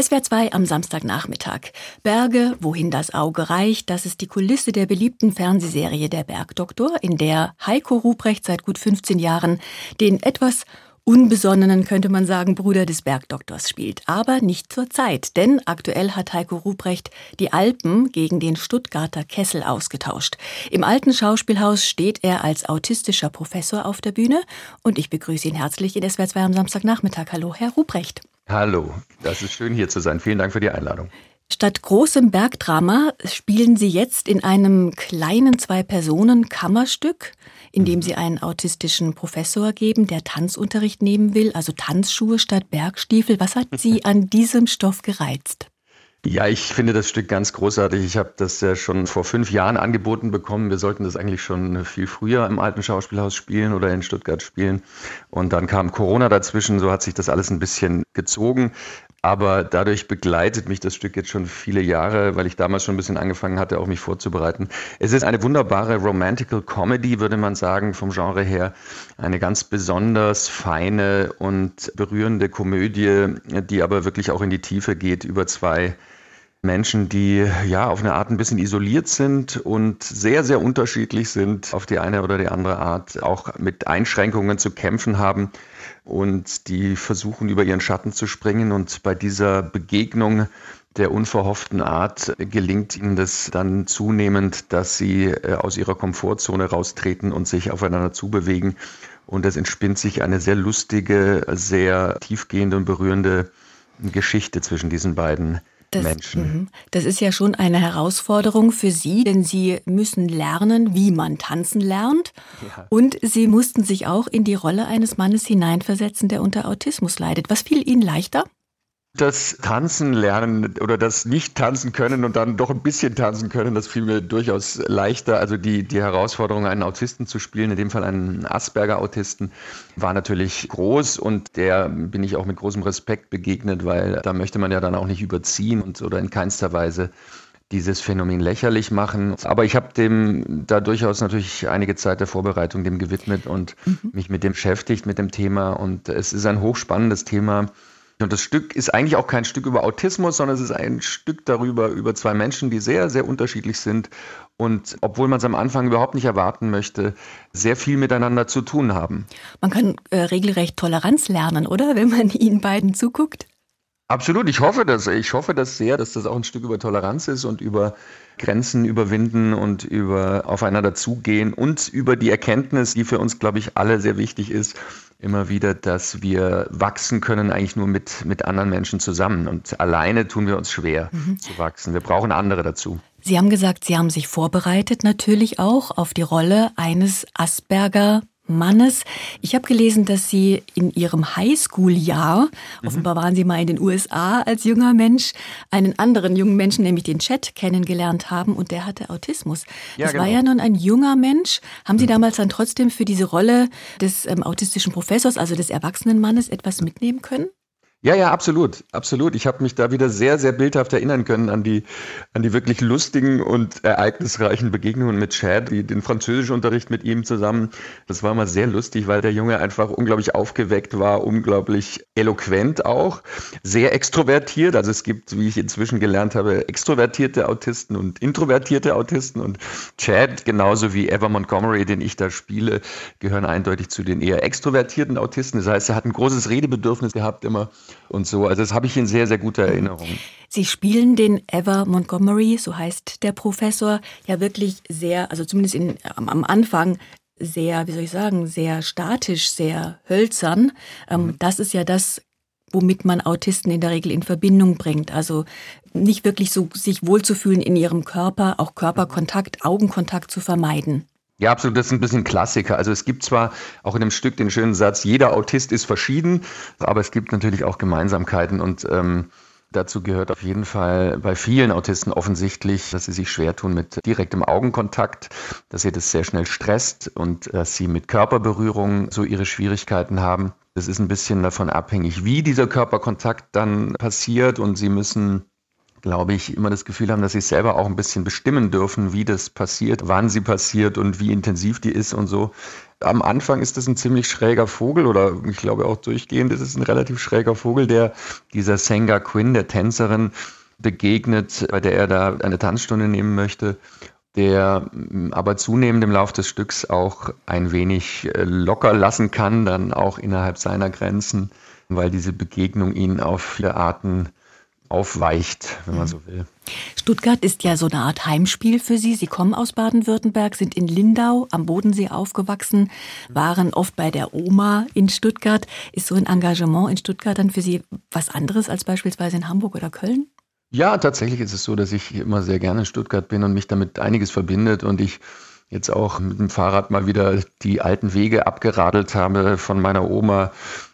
SWR 2 am Samstagnachmittag. Berge, wohin das Auge reicht, das ist die Kulisse der beliebten Fernsehserie Der Bergdoktor, in der Heiko Ruprecht seit gut 15 Jahren den etwas unbesonnenen, könnte man sagen, Bruder des Bergdoktors spielt. Aber nicht zur Zeit, denn aktuell hat Heiko Ruprecht die Alpen gegen den Stuttgarter Kessel ausgetauscht. Im alten Schauspielhaus steht er als autistischer Professor auf der Bühne und ich begrüße ihn herzlich in SWR 2 am Samstagnachmittag. Hallo, Herr Ruprecht. Hallo, das ist schön hier zu sein. Vielen Dank für die Einladung. Statt großem Bergdrama spielen Sie jetzt in einem kleinen Zwei-Personen-Kammerstück, in dem Sie einen autistischen Professor geben, der Tanzunterricht nehmen will, also Tanzschuhe statt Bergstiefel. Was hat Sie an diesem Stoff gereizt? Ja, ich finde das Stück ganz großartig. Ich habe das ja schon vor fünf Jahren angeboten bekommen. Wir sollten das eigentlich schon viel früher im alten Schauspielhaus spielen oder in Stuttgart spielen. Und dann kam Corona dazwischen, so hat sich das alles ein bisschen gezogen. Aber dadurch begleitet mich das Stück jetzt schon viele Jahre, weil ich damals schon ein bisschen angefangen hatte, auch mich vorzubereiten. Es ist eine wunderbare Romantical Comedy, würde man sagen, vom Genre her. Eine ganz besonders feine und berührende Komödie, die aber wirklich auch in die Tiefe geht über zwei Menschen, die ja auf eine Art ein bisschen isoliert sind und sehr, sehr unterschiedlich sind auf die eine oder die andere Art, auch mit Einschränkungen zu kämpfen haben und die versuchen über ihren Schatten zu springen und bei dieser Begegnung der unverhofften Art gelingt ihnen das dann zunehmend, dass sie äh, aus ihrer Komfortzone raustreten und sich aufeinander zubewegen. Und es entspinnt sich eine sehr lustige, sehr tiefgehende und berührende Geschichte zwischen diesen beiden das, Menschen. Mhm. Das ist ja schon eine Herausforderung für Sie, denn Sie müssen lernen, wie man tanzen lernt. Ja. Und Sie mussten sich auch in die Rolle eines Mannes hineinversetzen, der unter Autismus leidet. Was fiel Ihnen leichter? Das Tanzen lernen oder das nicht tanzen können und dann doch ein bisschen tanzen können, das fiel mir durchaus leichter. Also die, die Herausforderung, einen Autisten zu spielen, in dem Fall einen Asperger-Autisten, war natürlich groß und der bin ich auch mit großem Respekt begegnet, weil da möchte man ja dann auch nicht überziehen und oder in keinster Weise dieses Phänomen lächerlich machen. Aber ich habe dem da durchaus natürlich einige Zeit der Vorbereitung dem gewidmet und mhm. mich mit dem beschäftigt, mit dem Thema. Und es ist ein hochspannendes Thema und das Stück ist eigentlich auch kein Stück über Autismus, sondern es ist ein Stück darüber, über zwei Menschen, die sehr, sehr unterschiedlich sind und, obwohl man es am Anfang überhaupt nicht erwarten möchte, sehr viel miteinander zu tun haben. Man kann äh, regelrecht Toleranz lernen, oder? Wenn man ihnen beiden zuguckt? Absolut, ich hoffe das. Ich hoffe das sehr, dass das auch ein Stück über Toleranz ist und über Grenzen überwinden und über aufeinander zugehen und über die Erkenntnis, die für uns, glaube ich, alle sehr wichtig ist, immer wieder, dass wir wachsen können eigentlich nur mit, mit anderen Menschen zusammen. Und alleine tun wir uns schwer mhm. zu wachsen. Wir brauchen andere dazu. Sie haben gesagt, Sie haben sich vorbereitet natürlich auch auf die Rolle eines Asperger Mannes. Ich habe gelesen, dass Sie in Ihrem Highschool-Jahr, mhm. offenbar waren Sie mal in den USA als junger Mensch, einen anderen jungen Menschen, nämlich den Chat, kennengelernt haben und der hatte Autismus. Ja, das genau. war ja nun ein junger Mensch. Haben Sie mhm. damals dann trotzdem für diese Rolle des ähm, autistischen Professors, also des erwachsenen Mannes, etwas mitnehmen können? Ja, ja, absolut, absolut. Ich habe mich da wieder sehr, sehr bildhaft erinnern können an die, an die wirklich lustigen und ereignisreichen Begegnungen mit Chad, die, den Französischunterricht mit ihm zusammen. Das war mal sehr lustig, weil der Junge einfach unglaublich aufgeweckt war, unglaublich eloquent auch, sehr extrovertiert. Also es gibt, wie ich inzwischen gelernt habe, extrovertierte Autisten und introvertierte Autisten und Chad, genauso wie Ever Montgomery, den ich da spiele, gehören eindeutig zu den eher extrovertierten Autisten. Das heißt, er hat ein großes Redebedürfnis gehabt immer und so. Also das habe ich in sehr, sehr guter Erinnerung. Sie spielen den Ever Montgomery, so heißt der Professor, ja wirklich sehr, also zumindest in, am Anfang sehr, wie soll ich sagen, sehr statisch, sehr hölzern. Ähm, mhm. Das ist ja das, womit man Autisten in der Regel in Verbindung bringt. Also nicht wirklich so sich wohlzufühlen in ihrem Körper, auch Körperkontakt, Augenkontakt zu vermeiden. Ja, absolut. Das ist ein bisschen Klassiker. Also es gibt zwar auch in dem Stück den schönen Satz, jeder Autist ist verschieden, aber es gibt natürlich auch Gemeinsamkeiten und ähm, Dazu gehört auf jeden Fall bei vielen Autisten offensichtlich, dass sie sich schwer tun mit direktem Augenkontakt, dass sie das sehr schnell stresst und dass sie mit Körperberührung so ihre Schwierigkeiten haben. Das ist ein bisschen davon abhängig, wie dieser Körperkontakt dann passiert und sie müssen glaube ich, immer das Gefühl haben, dass sie selber auch ein bisschen bestimmen dürfen, wie das passiert, wann sie passiert und wie intensiv die ist und so. Am Anfang ist das ein ziemlich schräger Vogel oder ich glaube auch durchgehend ist es ein relativ schräger Vogel, der dieser Senga Quinn, der Tänzerin, begegnet, bei der er da eine Tanzstunde nehmen möchte der aber zunehmend im Laufe des Stücks auch ein wenig äh, locker lassen kann, dann auch innerhalb seiner Grenzen, weil diese Begegnung ihn auf viele Arten aufweicht, wenn man mhm. so will. Stuttgart ist ja so eine Art Heimspiel für Sie. Sie kommen aus Baden-Württemberg, sind in Lindau am Bodensee aufgewachsen, waren oft bei der Oma in Stuttgart. Ist so ein Engagement in Stuttgart dann für Sie was anderes als beispielsweise in Hamburg oder Köln? Ja, tatsächlich ist es so, dass ich immer sehr gerne in Stuttgart bin und mich damit einiges verbindet und ich jetzt auch mit dem Fahrrad mal wieder die alten Wege abgeradelt habe von meiner Oma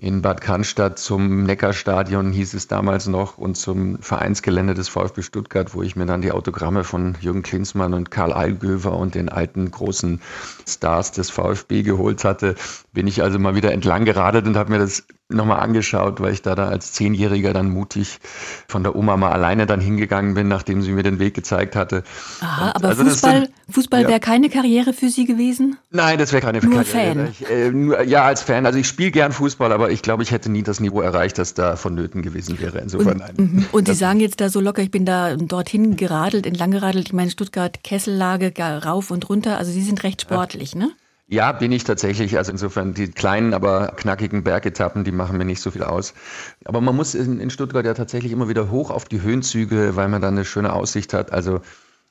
in Bad Cannstatt zum Neckarstadion hieß es damals noch und zum Vereinsgelände des VfB Stuttgart, wo ich mir dann die Autogramme von Jürgen Klinsmann und Karl Algöver und den alten großen Stars des VfB geholt hatte, bin ich also mal wieder entlang geradelt und habe mir das nochmal angeschaut, weil ich da, da als Zehnjähriger dann mutig von der Oma mal alleine dann hingegangen bin, nachdem sie mir den Weg gezeigt hatte. Aha, und aber also Fußball, sind, Fußball ja. wäre keine Karriere für Sie gewesen? Nein, das wäre keine nur Karriere. Fan. Ich, äh, nur, ja, als Fan. Also ich spiele gern Fußball, aber ich glaube, ich hätte nie das Niveau erreicht, das da vonnöten gewesen wäre. Insofern und, nein. Mhm. Und Sie sagen jetzt da so locker, ich bin da dorthin geradelt, entlang geradelt. Ich meine, Stuttgart, Kessellage, rauf und runter. Also Sie sind recht sportlich, ja. ne? Ja, bin ich tatsächlich. Also insofern die kleinen, aber knackigen Bergetappen, die machen mir nicht so viel aus. Aber man muss in, in Stuttgart ja tatsächlich immer wieder hoch auf die Höhenzüge, weil man dann eine schöne Aussicht hat. Also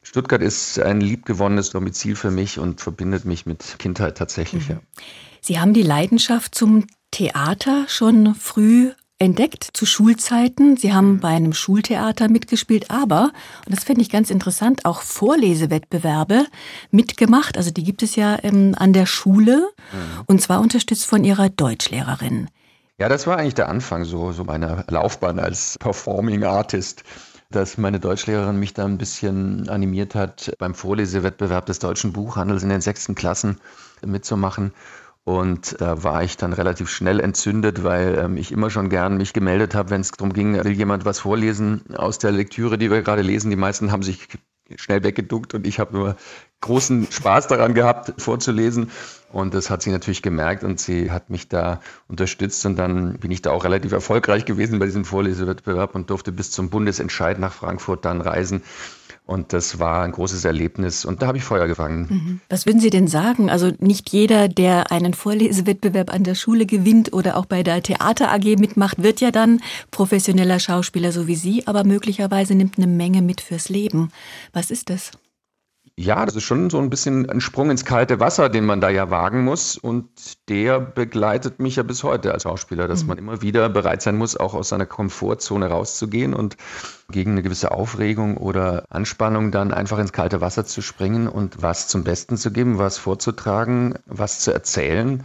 Stuttgart ist ein liebgewonnenes Domizil für mich und verbindet mich mit Kindheit tatsächlich. Mhm. Ja. Sie haben die Leidenschaft zum Theater schon früh entdeckt zu Schulzeiten. Sie haben bei einem Schultheater mitgespielt, aber, und das finde ich ganz interessant, auch Vorlesewettbewerbe mitgemacht. Also die gibt es ja ähm, an der Schule mhm. und zwar unterstützt von ihrer Deutschlehrerin. Ja, das war eigentlich der Anfang so, so meiner Laufbahn als Performing Artist dass meine Deutschlehrerin mich da ein bisschen animiert hat, beim Vorlesewettbewerb des deutschen Buchhandels in den sechsten Klassen mitzumachen. Und da war ich dann relativ schnell entzündet, weil ähm, ich immer schon gern mich gemeldet habe, wenn es darum ging, will jemand was vorlesen aus der Lektüre, die wir gerade lesen. Die meisten haben sich schnell weggeduckt und ich habe nur großen Spaß daran gehabt, vorzulesen. Und das hat sie natürlich gemerkt und sie hat mich da unterstützt und dann bin ich da auch relativ erfolgreich gewesen bei diesem Vorlesewettbewerb und durfte bis zum Bundesentscheid nach Frankfurt dann reisen. Und das war ein großes Erlebnis und da habe ich Feuer gefangen. Mhm. Was würden Sie denn sagen? Also nicht jeder, der einen Vorlesewettbewerb an der Schule gewinnt oder auch bei der Theater AG mitmacht, wird ja dann professioneller Schauspieler so wie Sie, aber möglicherweise nimmt eine Menge mit fürs Leben. Was ist das? Ja, das ist schon so ein bisschen ein Sprung ins kalte Wasser, den man da ja wagen muss. Und der begleitet mich ja bis heute als Schauspieler, dass mhm. man immer wieder bereit sein muss, auch aus seiner Komfortzone rauszugehen und gegen eine gewisse Aufregung oder Anspannung dann einfach ins kalte Wasser zu springen und was zum Besten zu geben, was vorzutragen, was zu erzählen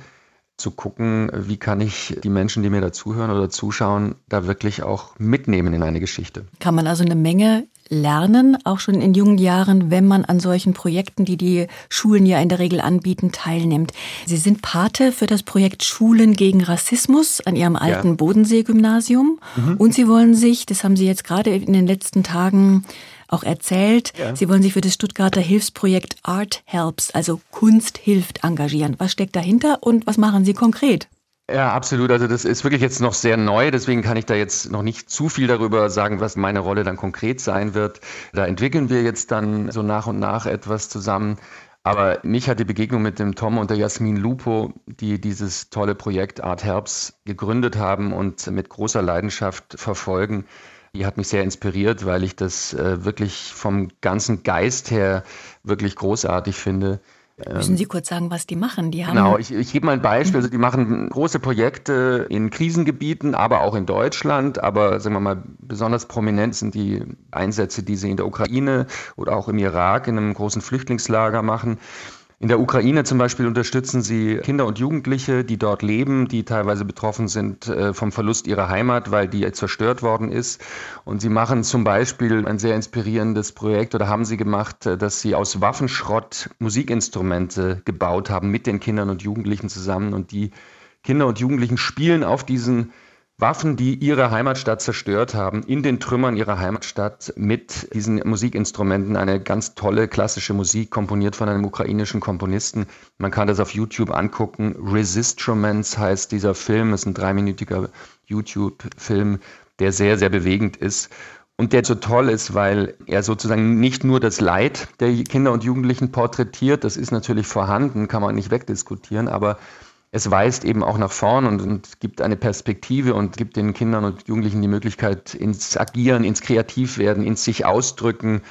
zu gucken, wie kann ich die Menschen, die mir da zuhören oder zuschauen, da wirklich auch mitnehmen in eine Geschichte. Kann man also eine Menge lernen, auch schon in jungen Jahren, wenn man an solchen Projekten, die die Schulen ja in der Regel anbieten, teilnimmt. Sie sind Pate für das Projekt Schulen gegen Rassismus an Ihrem alten ja. Bodensee-Gymnasium. Mhm. Und Sie wollen sich, das haben Sie jetzt gerade in den letzten Tagen auch erzählt, ja. Sie wollen sich für das Stuttgarter Hilfsprojekt Art Helps, also Kunst hilft, engagieren. Was steckt dahinter und was machen Sie konkret? Ja, absolut. Also das ist wirklich jetzt noch sehr neu, deswegen kann ich da jetzt noch nicht zu viel darüber sagen, was meine Rolle dann konkret sein wird. Da entwickeln wir jetzt dann so nach und nach etwas zusammen. Aber mich hat die Begegnung mit dem Tom und der Jasmin Lupo, die dieses tolle Projekt Art Herbst gegründet haben und mit großer Leidenschaft verfolgen, die hat mich sehr inspiriert, weil ich das äh, wirklich vom ganzen Geist her wirklich großartig finde. Müssen Sie kurz sagen, was die machen? Die haben genau, ich, ich gebe mal ein Beispiel. Also die machen große Projekte in Krisengebieten, aber auch in Deutschland. Aber sagen wir mal, besonders prominent sind die Einsätze, die sie in der Ukraine oder auch im Irak in einem großen Flüchtlingslager machen. In der Ukraine zum Beispiel unterstützen sie Kinder und Jugendliche, die dort leben, die teilweise betroffen sind äh, vom Verlust ihrer Heimat, weil die zerstört worden ist. Und sie machen zum Beispiel ein sehr inspirierendes Projekt oder haben sie gemacht, äh, dass sie aus Waffenschrott Musikinstrumente gebaut haben mit den Kindern und Jugendlichen zusammen. Und die Kinder und Jugendlichen spielen auf diesen Waffen, die ihre Heimatstadt zerstört haben, in den Trümmern ihrer Heimatstadt mit diesen Musikinstrumenten. Eine ganz tolle klassische Musik, komponiert von einem ukrainischen Komponisten. Man kann das auf YouTube angucken. Resistruments heißt dieser Film. Es ist ein dreiminütiger YouTube-Film, der sehr, sehr bewegend ist und der so toll ist, weil er sozusagen nicht nur das Leid der Kinder und Jugendlichen porträtiert, das ist natürlich vorhanden, kann man nicht wegdiskutieren, aber es weist eben auch nach vorn und, und, gibt eine Perspektive und gibt den Kindern und Jugendlichen die Möglichkeit, ins Agieren, ins Kreativwerden, ins sich ausdrücken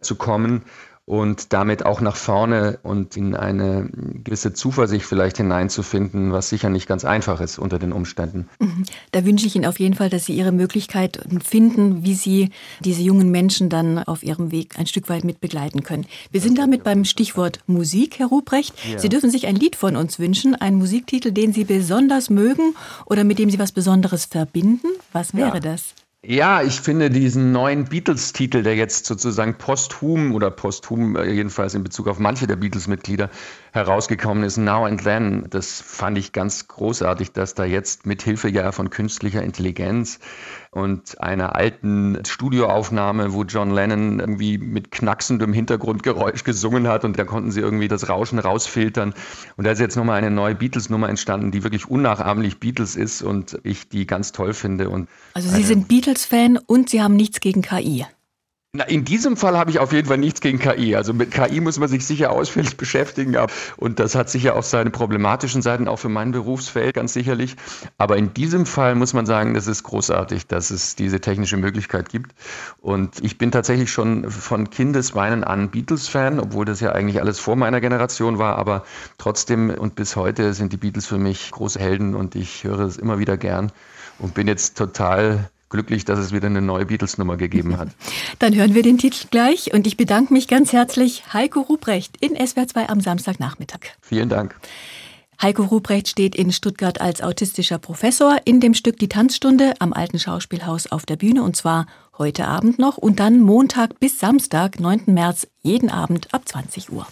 zu kommen und damit auch nach vorne und in eine gewisse Zuversicht vielleicht hineinzufinden, was sicher nicht ganz einfach ist unter den Umständen. Mhm. Da wünsche ich Ihnen auf jeden Fall, dass Sie Ihre Möglichkeit finden, wie Sie diese jungen Menschen dann auf ihrem Weg ein Stück weit mit begleiten können. Wir sind damit beim Stichwort Musik, Herr Ruprecht. Ja. Sie dürfen sich ein Lied von uns wünschen, einen Musiktitel, den Sie besonders mögen oder mit dem Sie was Besonderes verbinden. Was wäre ja. das? Ja, ich finde diesen neuen Beatles-Titel, der jetzt sozusagen posthum oder posthum äh, jedenfalls in Bezug auf manche der Beatles-Mitglieder herausgekommen ist, Now and Then, das fand ich ganz großartig, dass da jetzt mit Hilfe ja von künstlicher Intelligenz und einer alten Studioaufnahme, wo John Lennon irgendwie mit knacksendem Hintergrundgeräusch gesungen hat und da konnten sie irgendwie das Rauschen rausfiltern. Und da ist jetzt nochmal eine neue Beatles-Nummer entstanden, die wirklich unnachahmlich Beatles ist und ich die ganz toll finde. Und also Sie sind Beatles-Fan und Sie haben nichts gegen KI. Na, in diesem Fall habe ich auf jeden Fall nichts gegen KI. Also mit KI muss man sich sicher ausführlich beschäftigen. Und das hat sicher auch seine problematischen Seiten, auch für mein Berufsfeld ganz sicherlich. Aber in diesem Fall muss man sagen, das ist großartig, dass es diese technische Möglichkeit gibt. Und ich bin tatsächlich schon von Kindesbeinen an Beatles-Fan, obwohl das ja eigentlich alles vor meiner Generation war. Aber trotzdem und bis heute sind die Beatles für mich große Helden und ich höre es immer wieder gern und bin jetzt total glücklich, dass es wieder eine neue Beatles-Nummer gegeben hat. Dann hören wir den Titel gleich und ich bedanke mich ganz herzlich Heiko Ruprecht in SWR 2 am Samstagnachmittag. Vielen Dank. Heiko Ruprecht steht in Stuttgart als autistischer Professor in dem Stück Die Tanzstunde am Alten Schauspielhaus auf der Bühne und zwar heute Abend noch und dann Montag bis Samstag, 9. März, jeden Abend ab 20 Uhr.